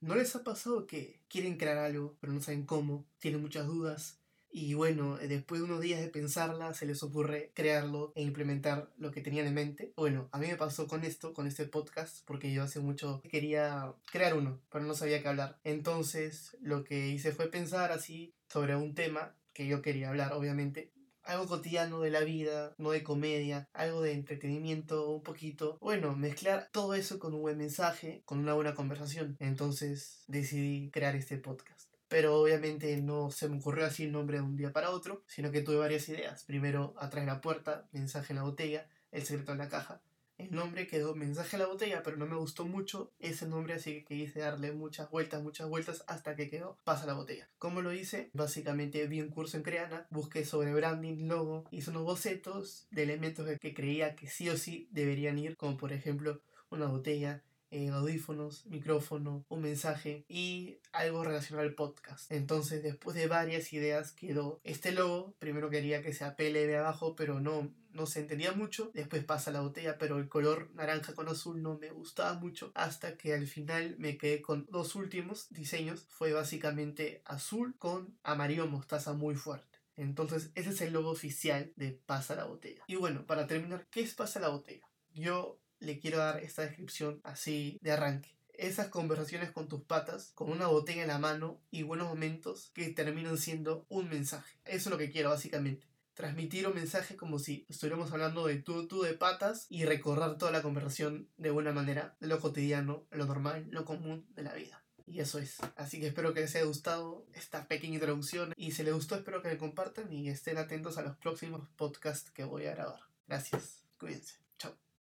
¿No les ha pasado que quieren crear algo, pero no saben cómo? Tienen muchas dudas. Y bueno, después de unos días de pensarla, se les ocurre crearlo e implementar lo que tenían en mente. Bueno, a mí me pasó con esto, con este podcast, porque yo hace mucho quería crear uno, pero no sabía qué hablar. Entonces, lo que hice fue pensar así sobre un tema que yo quería hablar, obviamente, algo cotidiano de la vida, no de comedia, algo de entretenimiento un poquito. Bueno, mezclar todo eso con un buen mensaje, con una buena conversación. Entonces decidí crear este podcast. Pero obviamente no se me ocurrió así el nombre de un día para otro, sino que tuve varias ideas. Primero, atrás de la puerta, mensaje en la botella, el secreto en la caja. El nombre quedó mensaje a la botella, pero no me gustó mucho ese nombre, así que quise darle muchas vueltas, muchas vueltas hasta que quedó pasa la botella. ¿Cómo lo hice? Básicamente vi un curso en Creana, busqué sobre branding, logo, hice unos bocetos de elementos que creía que sí o sí deberían ir, como por ejemplo una botella, audífonos, micrófono, un mensaje y algo relacionado al podcast. Entonces, después de varias ideas, quedó este logo. Primero quería que sea PLB abajo, pero no, no se entendía mucho. Después pasa la botella, pero el color naranja con azul no me gustaba mucho. Hasta que al final me quedé con dos últimos diseños. Fue básicamente azul con amarillo mostaza muy fuerte. Entonces, ese es el logo oficial de Pasa la botella. Y bueno, para terminar, ¿qué es Pasa la botella? Yo le quiero dar esta descripción así de arranque. Esas conversaciones con tus patas, con una botella en la mano y buenos momentos que terminan siendo un mensaje. Eso es lo que quiero básicamente. Transmitir un mensaje como si estuviéramos hablando de tú, tú de patas y recorrer toda la conversación de buena manera, lo cotidiano, lo normal, lo común de la vida. Y eso es. Así que espero que les haya gustado esta pequeña introducción. Y si les gustó, espero que me compartan y estén atentos a los próximos podcasts que voy a grabar. Gracias. Cuídense.